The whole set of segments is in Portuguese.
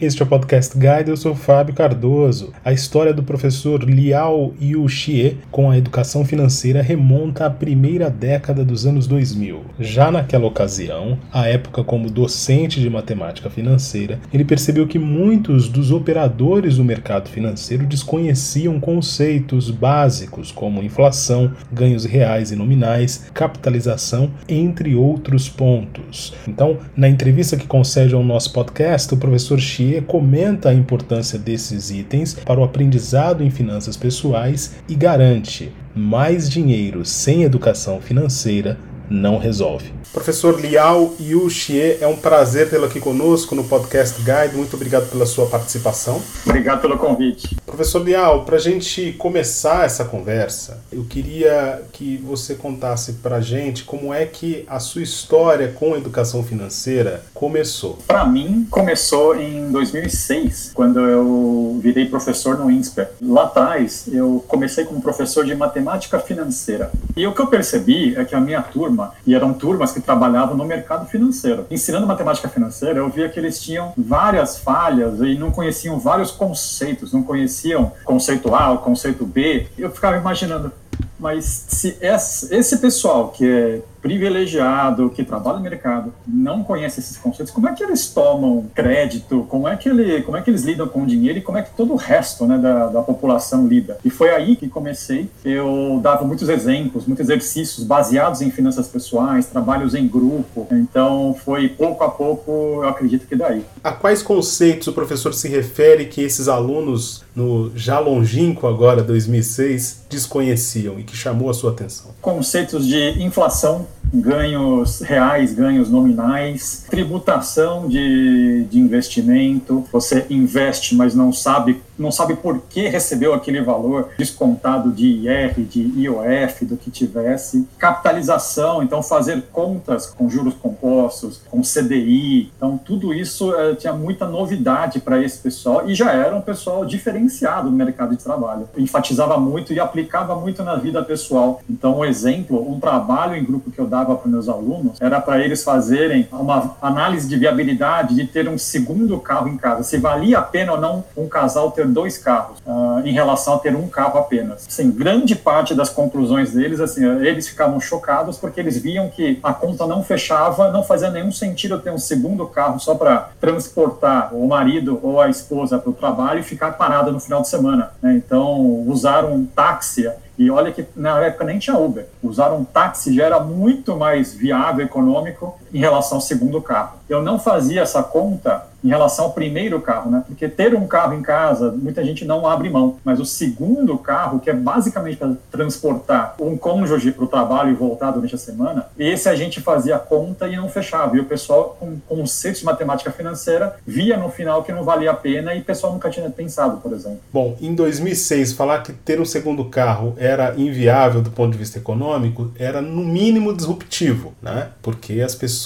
Este é o Podcast Guide, eu sou Fábio Cardoso. A história do professor Liao Yu-Xie com a educação financeira remonta à primeira década dos anos 2000. Já naquela ocasião, a época como docente de matemática financeira, ele percebeu que muitos dos operadores do mercado financeiro desconheciam conceitos básicos como inflação, ganhos reais e nominais, capitalização, entre outros pontos. Então, na entrevista que concede ao nosso podcast, o professor Xie comenta a importância desses itens para o aprendizado em finanças pessoais e garante mais dinheiro sem educação financeira não resolve. Professor Liao Yu Xie, é um prazer tê-lo aqui conosco no Podcast Guide. Muito obrigado pela sua participação. Obrigado pelo convite. Professor Liao, para a gente começar essa conversa, eu queria que você contasse para a gente como é que a sua história com a educação financeira começou. Para mim, começou em 2006, quando eu virei professor no INSPER. Lá atrás, eu comecei como professor de matemática financeira. E o que eu percebi é que a minha turma, e eram turmas que trabalhavam no mercado financeiro, ensinando matemática financeira, eu via que eles tinham várias falhas e não conheciam vários conceitos, não conheciam conceito A, conceito B. Eu ficava imaginando, mas se esse pessoal que é privilegiado, que trabalha no mercado, não conhece esses conceitos, como é que eles tomam crédito? Como é que, ele, como é que eles lidam com o dinheiro e como é que todo o resto né, da, da população lida? E foi aí que comecei. Eu dava muitos exemplos, muitos exercícios baseados em finanças pessoais, trabalhos em grupo. Então, foi pouco a pouco, eu acredito que daí. A quais conceitos o professor se refere que esses alunos, no já longínquo agora, 2006, desconheciam e que chamou a sua atenção? Conceitos de inflação, ganhos reais, ganhos nominais, tributação de, de investimento, você investe, mas não sabe não sabe por que recebeu aquele valor descontado de IR, de IOF, do que tivesse. Capitalização, então fazer contas com juros compostos, com CDI. Então, tudo isso é, tinha muita novidade para esse pessoal e já era um pessoal diferenciado no mercado de trabalho. Enfatizava muito e aplicava muito na vida pessoal. Então, um exemplo, um trabalho em grupo que eu dava para meus alunos era para eles fazerem uma análise de viabilidade de ter um segundo carro em casa. Se valia a pena ou não um casal ter dois carros uh, em relação a ter um carro apenas. Assim, grande parte das conclusões deles, assim, eles ficavam chocados porque eles viam que a conta não fechava, não fazia nenhum sentido ter um segundo carro só para transportar o marido ou a esposa para o trabalho e ficar parada no final de semana. Né? Então, usaram um táxi e olha que na época nem tinha Uber. Usar um táxi já era muito mais viável, econômico, em relação ao segundo carro. Eu não fazia essa conta em relação ao primeiro carro, né? Porque ter um carro em casa, muita gente não abre mão. Mas o segundo carro, que é basicamente para transportar um cônjuge para o trabalho e voltar durante a semana, esse a gente fazia conta e não fechava. E o pessoal, com conceitos de matemática financeira, via no final que não valia a pena e o pessoal nunca tinha pensado, por exemplo. Bom, em 2006, falar que ter um segundo carro era inviável do ponto de vista econômico era, no mínimo, disruptivo, né? Porque as pessoas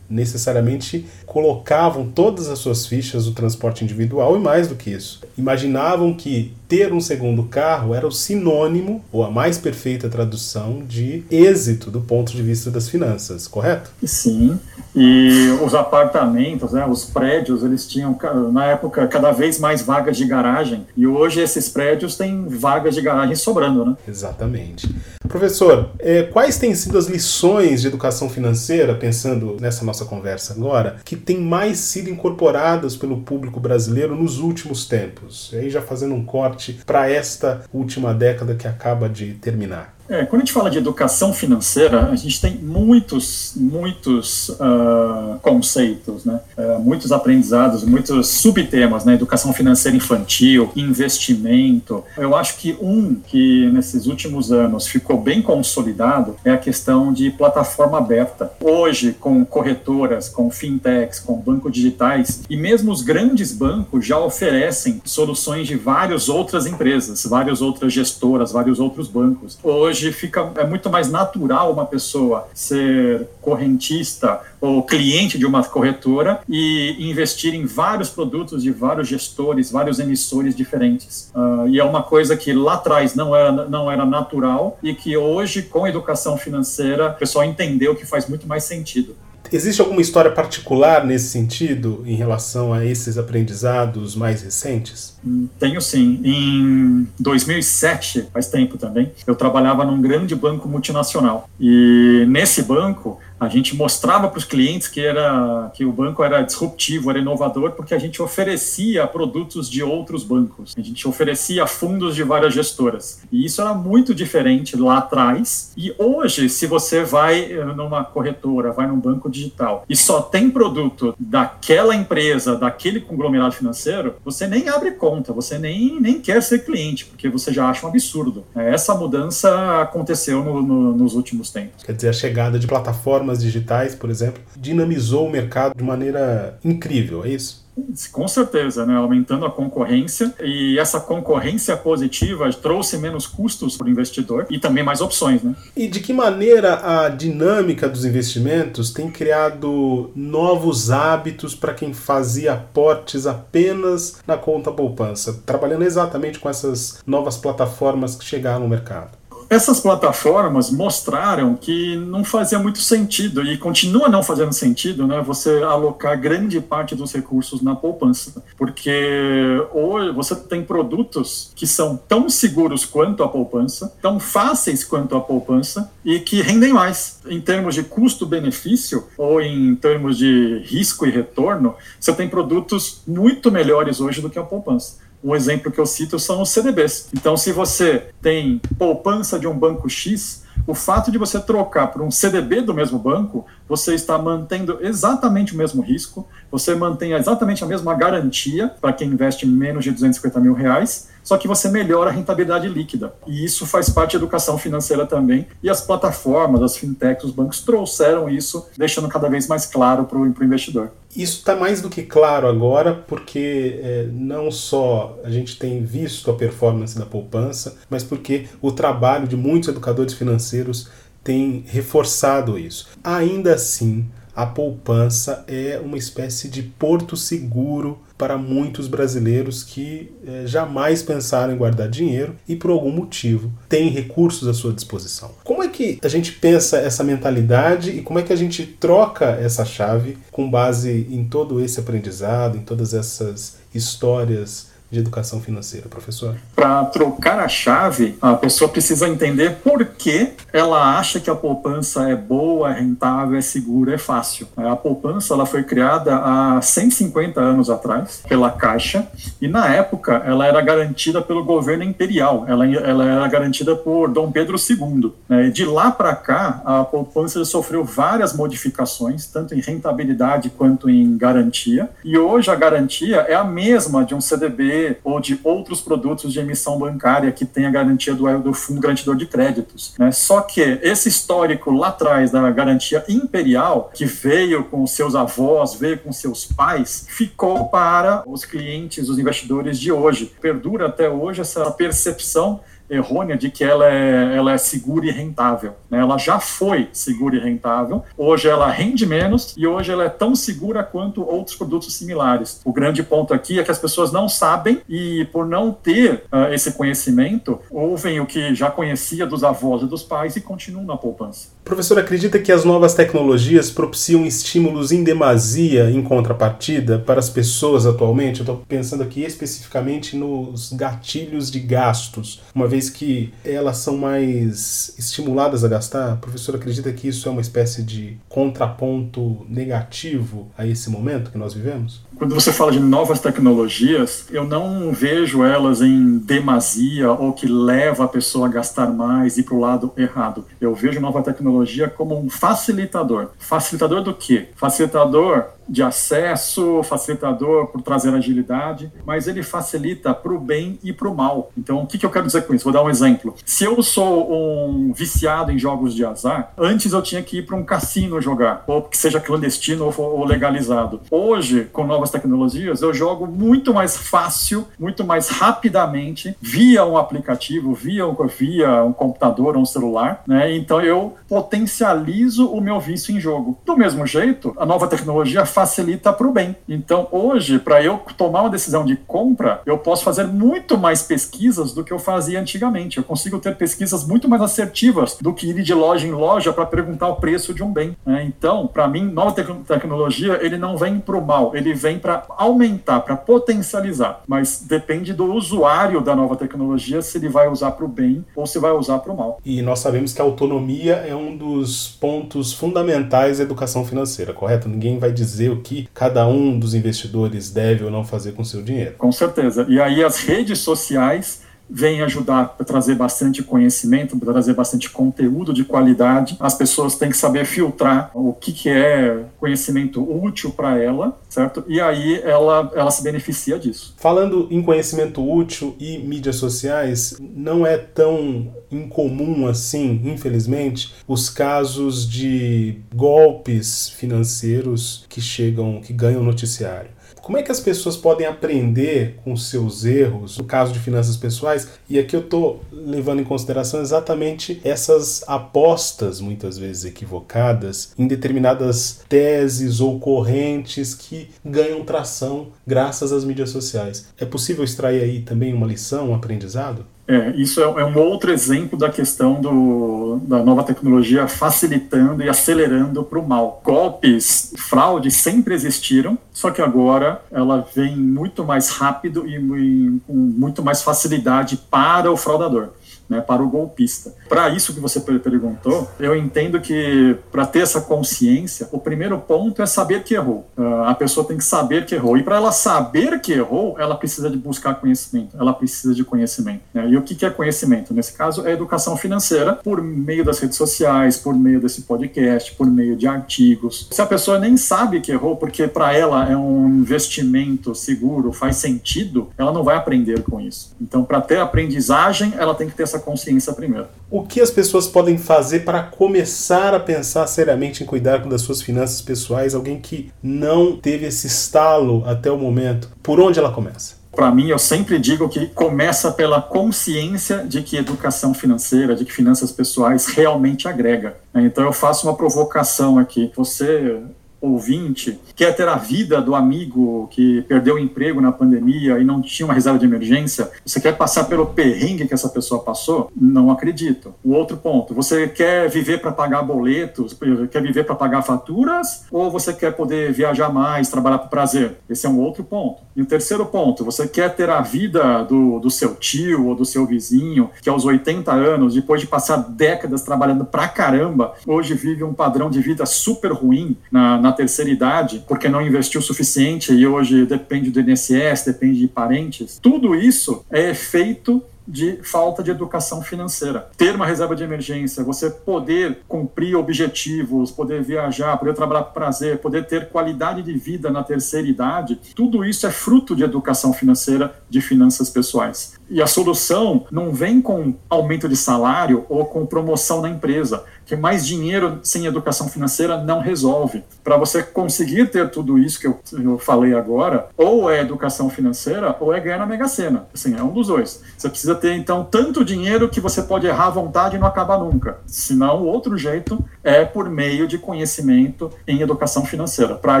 necessariamente colocavam todas as suas fichas no transporte individual e mais do que isso. Imaginavam que ter um segundo carro era o sinônimo, ou a mais perfeita tradução, de êxito do ponto de vista das finanças, correto? Sim. E os apartamentos, né, os prédios, eles tinham, na época, cada vez mais vagas de garagem. E hoje esses prédios têm vagas de garagem sobrando, né? Exatamente. Professor, é, quais têm sido as lições de educação financeira, pensando nessa nossa conversa agora, que têm mais sido incorporadas pelo público brasileiro nos últimos tempos? E aí já fazendo um corte para esta última década que acaba de terminar. É, quando a gente fala de educação financeira, a gente tem muitos, muitos uh, conceitos, né? Uh, muitos aprendizados, muitos subtemas, né? Educação financeira infantil, investimento. Eu acho que um que nesses últimos anos ficou bem consolidado é a questão de plataforma aberta. Hoje, com corretoras, com fintechs, com bancos digitais, e mesmo os grandes bancos já oferecem soluções de várias outras empresas, várias outras gestoras, vários outros bancos. Hoje, hoje fica é muito mais natural uma pessoa ser correntista ou cliente de uma corretora e investir em vários produtos de vários gestores, vários emissores diferentes. Uh, e é uma coisa que lá atrás não era, não era natural e que hoje, com educação financeira, o pessoal entendeu que faz muito mais sentido. Existe alguma história particular nesse sentido em relação a esses aprendizados mais recentes? Tenho sim. Em 2007, faz tempo também, eu trabalhava num grande banco multinacional. E nesse banco, a gente mostrava para os clientes que era que o banco era disruptivo, era inovador, porque a gente oferecia produtos de outros bancos. A gente oferecia fundos de várias gestoras. E isso era muito diferente lá atrás. E hoje, se você vai eh, numa corretora, vai num banco digital e só tem produto daquela empresa, daquele conglomerado financeiro, você nem abre conta, você nem, nem quer ser cliente, porque você já acha um absurdo. Essa mudança aconteceu no, no, nos últimos tempos. Quer dizer, a chegada de plataformas plataformas digitais, por exemplo, dinamizou o mercado de maneira incrível, é isso? Com certeza, né? aumentando a concorrência e essa concorrência positiva trouxe menos custos para o investidor e também mais opções. Né? E de que maneira a dinâmica dos investimentos tem criado novos hábitos para quem fazia aportes apenas na conta poupança, trabalhando exatamente com essas novas plataformas que chegaram no mercado? Essas plataformas mostraram que não fazia muito sentido e continua não fazendo sentido, né, você alocar grande parte dos recursos na poupança, porque hoje você tem produtos que são tão seguros quanto a poupança, tão fáceis quanto a poupança e que rendem mais em termos de custo-benefício ou em termos de risco e retorno. Você tem produtos muito melhores hoje do que a poupança. Um exemplo que eu cito são os CDBs. Então, se você tem poupança de um banco X, o fato de você trocar por um CDB do mesmo banco, você está mantendo exatamente o mesmo risco, você mantém exatamente a mesma garantia para quem investe menos de 250 mil reais, só que você melhora a rentabilidade líquida. E isso faz parte da educação financeira também. E as plataformas, as fintechs, os bancos trouxeram isso, deixando cada vez mais claro para o investidor. Isso está mais do que claro agora, porque é, não só a gente tem visto a performance da poupança, mas porque o trabalho de muitos educadores financeiros tem reforçado isso. Ainda assim, a poupança é uma espécie de porto seguro para muitos brasileiros que eh, jamais pensaram em guardar dinheiro e por algum motivo têm recursos à sua disposição. Como é que a gente pensa essa mentalidade e como é que a gente troca essa chave com base em todo esse aprendizado, em todas essas histórias de educação financeira, professor? Para trocar a chave, a pessoa precisa entender por que ela acha que a poupança é boa, é rentável, é segura, é fácil. A poupança ela foi criada há 150 anos atrás pela Caixa e na época ela era garantida pelo governo imperial, ela, ela era garantida por Dom Pedro II. Né? De lá para cá, a poupança sofreu várias modificações, tanto em rentabilidade quanto em garantia, e hoje a garantia é a mesma de um CDB ou de outros produtos de emissão bancária que tem a garantia do, do fundo garantidor de créditos. Né? Só que esse histórico lá atrás da garantia imperial, que veio com seus avós, veio com seus pais, ficou para os clientes, os investidores de hoje. Perdura até hoje essa percepção errônea de que ela é, ela é segura e rentável. Né? Ela já foi segura e rentável, hoje ela rende menos e hoje ela é tão segura quanto outros produtos similares. O grande ponto aqui é que as pessoas não sabem e, por não ter uh, esse conhecimento, ouvem o que já conhecia dos avós e dos pais e continuam na poupança. Professor, acredita que as novas tecnologias propiciam estímulos em demasia em contrapartida para as pessoas atualmente? Eu estou pensando aqui especificamente nos gatilhos de gastos, uma vez vez que elas são mais estimuladas a gastar, o professor acredita que isso é uma espécie de contraponto negativo a esse momento que nós vivemos? Quando você fala de novas tecnologias, eu não vejo elas em demasia ou que leva a pessoa a gastar mais e para o lado errado. Eu vejo nova tecnologia como um facilitador. Facilitador do quê? Facilitador de acesso, facilitador por trazer agilidade, mas ele facilita para o bem e para o mal. Então, o que, que eu quero dizer com isso? Vou dar um exemplo. Se eu sou um viciado em jogos de azar, antes eu tinha que ir para um cassino jogar, ou que seja clandestino ou legalizado. Hoje, com novas tecnologias, eu jogo muito mais fácil, muito mais rapidamente, via um aplicativo, via um, via um computador ou um celular, né? Então eu potencializo o meu vício em jogo. Do mesmo jeito, a nova tecnologia facilita para o bem. Então hoje, para eu tomar uma decisão de compra, eu posso fazer muito mais pesquisas do que eu fazia antigamente. Eu consigo ter pesquisas muito mais assertivas do que ir de loja em loja para perguntar o preço de um bem. Né? Então, para mim, nova te tecnologia ele não vem para o mal, ele vem para aumentar, para potencializar. Mas depende do usuário da nova tecnologia se ele vai usar para o bem ou se vai usar para o mal. E nós sabemos que a autonomia é um dos pontos fundamentais da educação financeira, correto? Ninguém vai dizer o que cada um dos investidores deve ou não fazer com seu dinheiro. Com certeza. E aí as redes sociais vem ajudar a trazer bastante conhecimento, trazer bastante conteúdo de qualidade. As pessoas têm que saber filtrar o que, que é conhecimento útil para ela, certo? E aí ela, ela se beneficia disso. Falando em conhecimento útil e mídias sociais, não é tão incomum assim, infelizmente, os casos de golpes financeiros que chegam, que ganham noticiário. Como é que as pessoas podem aprender com seus erros, no caso de finanças pessoais? E aqui eu estou levando em consideração exatamente essas apostas, muitas vezes equivocadas, em determinadas teses ou correntes que ganham tração graças às mídias sociais. É possível extrair aí também uma lição, um aprendizado? É, isso é, é, um outro exemplo da questão do, da nova tecnologia facilitando e acelerando para o mal. Golpes, fraudes sempre existiram, só que agora ela vem muito mais rápido e com muito mais facilidade para o fraudador né, para o golpista. Para isso que você perguntou, eu entendo que para ter essa consciência, o primeiro ponto é saber que errou. Uh, a pessoa tem que saber que errou. E para ela saber que errou, ela precisa de buscar conhecimento, ela precisa de conhecimento. Né? E o que, que é conhecimento? Nesse caso, é educação financeira por meio das redes sociais, por meio desse podcast, por meio de artigos. Se a pessoa nem sabe que errou, porque para ela é um investimento seguro, faz sentido, ela não vai aprender com isso. Então, para ter aprendizagem, ela tem que ter essa essa consciência primeiro. O que as pessoas podem fazer para começar a pensar seriamente em cuidar das suas finanças pessoais? Alguém que não teve esse estalo até o momento, por onde ela começa? para mim, eu sempre digo que começa pela consciência de que educação financeira, de que finanças pessoais realmente agrega. Então, eu faço uma provocação aqui. Você ouvinte quer ter a vida do amigo que perdeu o emprego na pandemia e não tinha uma reserva de emergência, você quer passar pelo perrengue que essa pessoa passou? Não acredito. O outro ponto, você quer viver para pagar boletos, quer viver para pagar faturas ou você quer poder viajar mais, trabalhar por prazer? Esse é um outro ponto. E o terceiro ponto, você quer ter a vida do, do seu tio ou do seu vizinho que aos 80 anos, depois de passar décadas trabalhando pra caramba, hoje vive um padrão de vida super ruim na, na terceira idade, porque não investiu o suficiente e hoje depende do INSS, depende de parentes. Tudo isso é efeito de falta de educação financeira. Ter uma reserva de emergência, você poder cumprir objetivos, poder viajar, poder trabalhar com prazer, poder ter qualidade de vida na terceira idade, tudo isso é fruto de educação financeira, de finanças pessoais. E a solução não vem com aumento de salário ou com promoção na empresa que mais dinheiro sem educação financeira não resolve. Para você conseguir ter tudo isso que eu, eu, falei agora, ou é educação financeira ou é ganhar na Mega Sena. Assim, é um dos dois. Você precisa ter, então, tanto dinheiro que você pode errar à vontade e não acabar nunca. Senão, o outro jeito é por meio de conhecimento em educação financeira. Para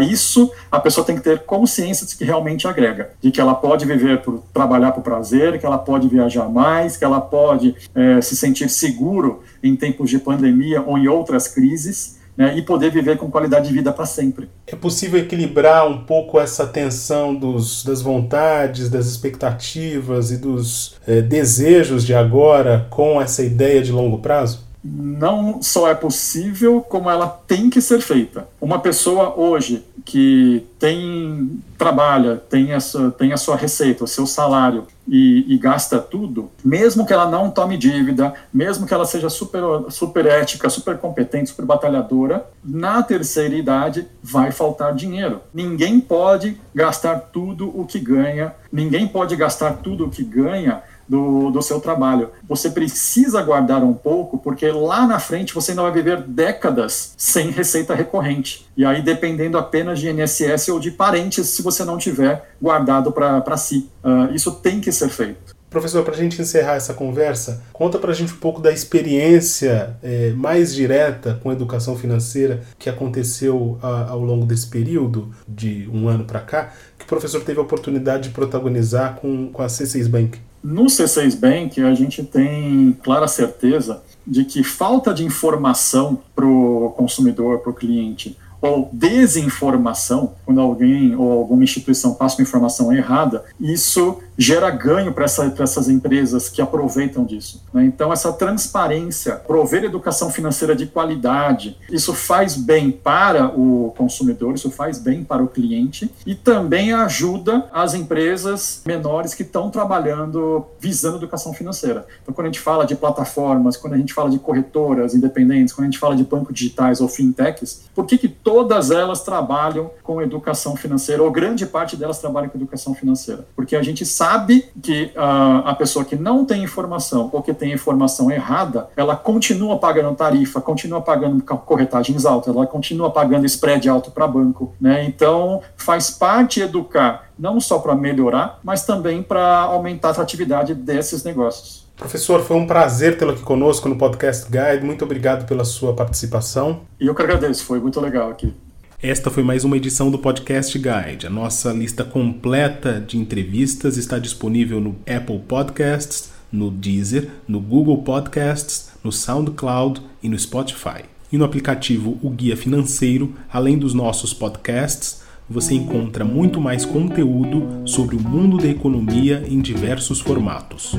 isso, a pessoa tem que ter consciência de que realmente agrega, de que ela pode viver por trabalhar por prazer, que ela pode viajar mais, que ela pode é, se sentir seguro em tempos de pandemia ou em outras crises, né, e poder viver com qualidade de vida para sempre. É possível equilibrar um pouco essa tensão dos, das vontades, das expectativas e dos é, desejos de agora com essa ideia de longo prazo? Não só é possível, como ela tem que ser feita. Uma pessoa hoje que tem trabalha, tem a sua, tem a sua receita, o seu salário e, e, gasta tudo, mesmo que ela não tome dívida, mesmo que ela seja super, super ética, super competente, super batalhadora, na terceira idade vai faltar dinheiro. Ninguém pode gastar tudo o que ganha, ninguém pode gastar tudo o que ganha do, do seu trabalho. Você precisa guardar um pouco, porque lá na frente você ainda vai viver décadas sem receita recorrente. E aí, dependendo apenas de INSS ou de parentes, se você não tiver guardado para si. Uh, isso tem que ser feito. Professor, para a gente encerrar essa conversa, conta para a gente um pouco da experiência é, mais direta com educação financeira que aconteceu a, ao longo desse período, de um ano para cá, que o professor teve a oportunidade de protagonizar com, com a C6 Bank. No C6 Bank, a gente tem clara certeza de que falta de informação para o consumidor, para o cliente, ou desinformação, quando alguém ou alguma instituição passa uma informação errada, isso gera ganho para essa, essas empresas que aproveitam disso. Né? Então, essa transparência, prover educação financeira de qualidade, isso faz bem para o consumidor, isso faz bem para o cliente e também ajuda as empresas menores que estão trabalhando visando educação financeira. Então, quando a gente fala de plataformas, quando a gente fala de corretoras independentes, quando a gente fala de bancos digitais ou fintechs, por que, que todas elas trabalham com educação financeira, ou grande parte delas trabalham com educação financeira? Porque a gente sabe sabe que uh, a pessoa que não tem informação ou que tem informação errada, ela continua pagando tarifa, continua pagando corretagens altas, ela continua pagando spread alto para banco, né? Então faz parte educar não só para melhorar, mas também para aumentar a atratividade desses negócios. Professor, foi um prazer tê-lo aqui conosco no Podcast Guide. Muito obrigado pela sua participação. E eu que agradeço, foi muito legal aqui. Esta foi mais uma edição do Podcast Guide. A nossa lista completa de entrevistas está disponível no Apple Podcasts, no Deezer, no Google Podcasts, no SoundCloud e no Spotify. E no aplicativo O Guia Financeiro, além dos nossos podcasts, você encontra muito mais conteúdo sobre o mundo da economia em diversos formatos.